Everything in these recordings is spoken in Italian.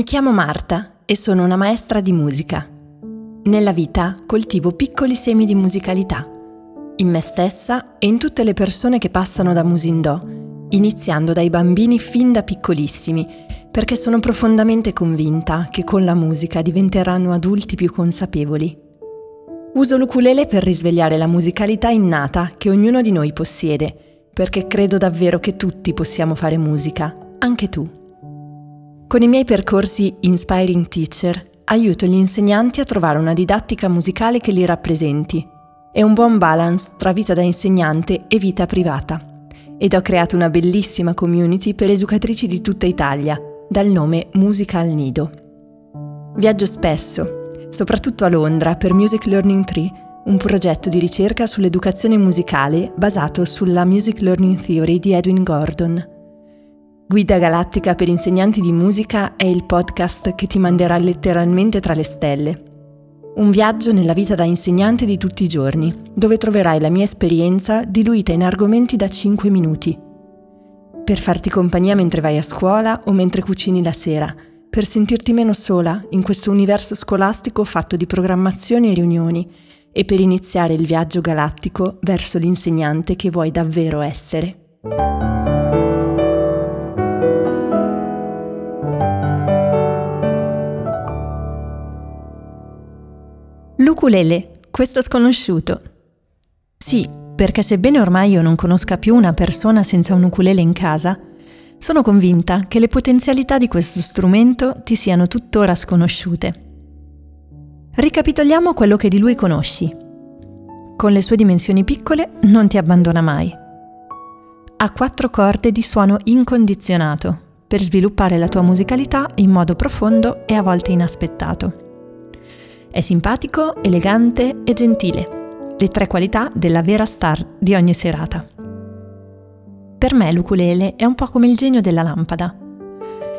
Mi chiamo Marta e sono una maestra di musica. Nella vita coltivo piccoli semi di musicalità, in me stessa e in tutte le persone che passano da Musindò, iniziando dai bambini fin da piccolissimi, perché sono profondamente convinta che con la musica diventeranno adulti più consapevoli. Uso l'ukulele per risvegliare la musicalità innata che ognuno di noi possiede, perché credo davvero che tutti possiamo fare musica, anche tu. Con i miei percorsi Inspiring Teacher aiuto gli insegnanti a trovare una didattica musicale che li rappresenti e un buon balance tra vita da insegnante e vita privata. Ed ho creato una bellissima community per educatrici di tutta Italia, dal nome Musica al Nido. Viaggio spesso, soprattutto a Londra, per Music Learning Tree, un progetto di ricerca sull'educazione musicale basato sulla Music Learning Theory di Edwin Gordon. Guida Galattica per insegnanti di musica è il podcast che ti manderà letteralmente tra le stelle. Un viaggio nella vita da insegnante di tutti i giorni, dove troverai la mia esperienza diluita in argomenti da 5 minuti. Per farti compagnia mentre vai a scuola o mentre cucini la sera, per sentirti meno sola in questo universo scolastico fatto di programmazioni e riunioni e per iniziare il viaggio galattico verso l'insegnante che vuoi davvero essere. L'ukulele, questo sconosciuto. Sì, perché sebbene ormai io non conosca più una persona senza un ukulele in casa, sono convinta che le potenzialità di questo strumento ti siano tuttora sconosciute. Ricapitoliamo quello che di lui conosci. Con le sue dimensioni piccole non ti abbandona mai. Ha quattro corde di suono incondizionato per sviluppare la tua musicalità in modo profondo e a volte inaspettato. È simpatico, elegante e gentile, le tre qualità della vera star di ogni serata. Per me l'ukulele è un po' come il genio della lampada.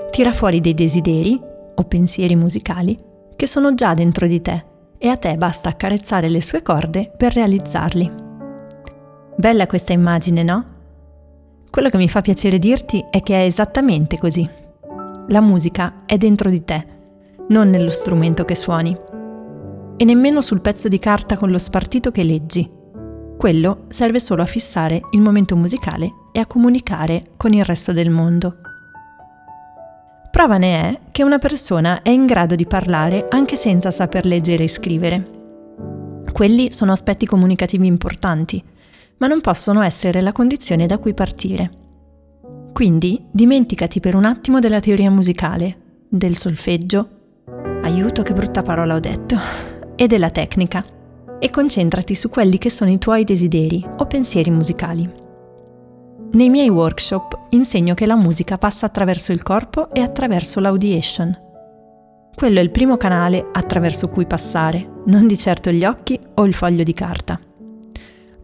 Tira fuori dei desideri o pensieri musicali che sono già dentro di te e a te basta accarezzare le sue corde per realizzarli. Bella questa immagine, no? Quello che mi fa piacere dirti è che è esattamente così. La musica è dentro di te, non nello strumento che suoni e nemmeno sul pezzo di carta con lo spartito che leggi. Quello serve solo a fissare il momento musicale e a comunicare con il resto del mondo. Prova ne è che una persona è in grado di parlare anche senza saper leggere e scrivere. Quelli sono aspetti comunicativi importanti, ma non possono essere la condizione da cui partire. Quindi dimenticati per un attimo della teoria musicale, del solfeggio. Aiuto, che brutta parola ho detto e della tecnica e concentrati su quelli che sono i tuoi desideri o pensieri musicali. Nei miei workshop insegno che la musica passa attraverso il corpo e attraverso l'audiation. Quello è il primo canale attraverso cui passare, non di certo gli occhi o il foglio di carta.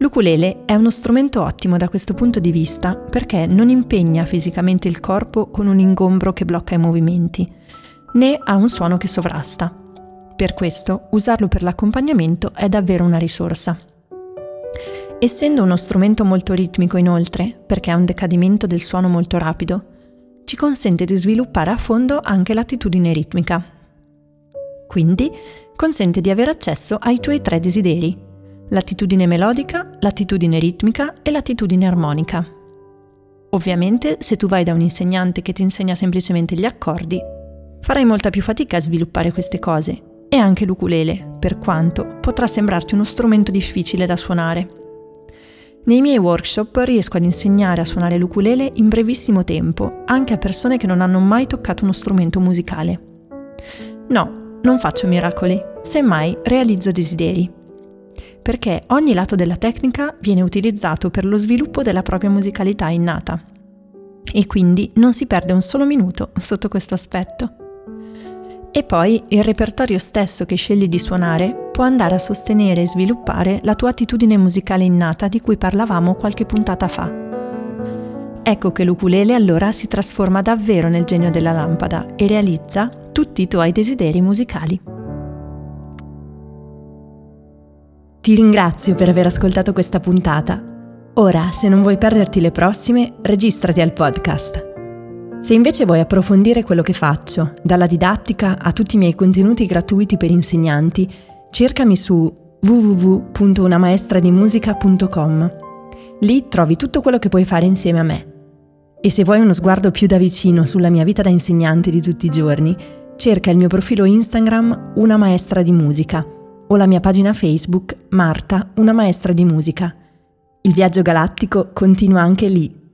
L'ukulele è uno strumento ottimo da questo punto di vista perché non impegna fisicamente il corpo con un ingombro che blocca i movimenti, né ha un suono che sovrasta. Per questo usarlo per l'accompagnamento è davvero una risorsa. Essendo uno strumento molto ritmico inoltre, perché ha un decadimento del suono molto rapido, ci consente di sviluppare a fondo anche l'attitudine ritmica. Quindi consente di avere accesso ai tuoi tre desideri, l'attitudine melodica, l'attitudine ritmica e l'attitudine armonica. Ovviamente se tu vai da un insegnante che ti insegna semplicemente gli accordi, farai molta più fatica a sviluppare queste cose e anche l'ukulele, per quanto potrà sembrarti uno strumento difficile da suonare. Nei miei workshop riesco ad insegnare a suonare l'ukulele in brevissimo tempo, anche a persone che non hanno mai toccato uno strumento musicale. No, non faccio miracoli, semmai realizzo desideri. Perché ogni lato della tecnica viene utilizzato per lo sviluppo della propria musicalità innata. E quindi non si perde un solo minuto sotto questo aspetto. E poi il repertorio stesso che scegli di suonare può andare a sostenere e sviluppare la tua attitudine musicale innata di cui parlavamo qualche puntata fa. Ecco che l'ukulele allora si trasforma davvero nel genio della lampada e realizza tutti i tuoi desideri musicali. Ti ringrazio per aver ascoltato questa puntata. Ora, se non vuoi perderti le prossime, registrati al podcast. Se invece vuoi approfondire quello che faccio, dalla didattica a tutti i miei contenuti gratuiti per insegnanti, cercami su www.unamaestradimusica.com. Lì trovi tutto quello che puoi fare insieme a me. E se vuoi uno sguardo più da vicino sulla mia vita da insegnante di tutti i giorni, cerca il mio profilo Instagram Una Maestra di Musica o la mia pagina Facebook Marta, una maestra di musica. Il viaggio galattico continua anche lì.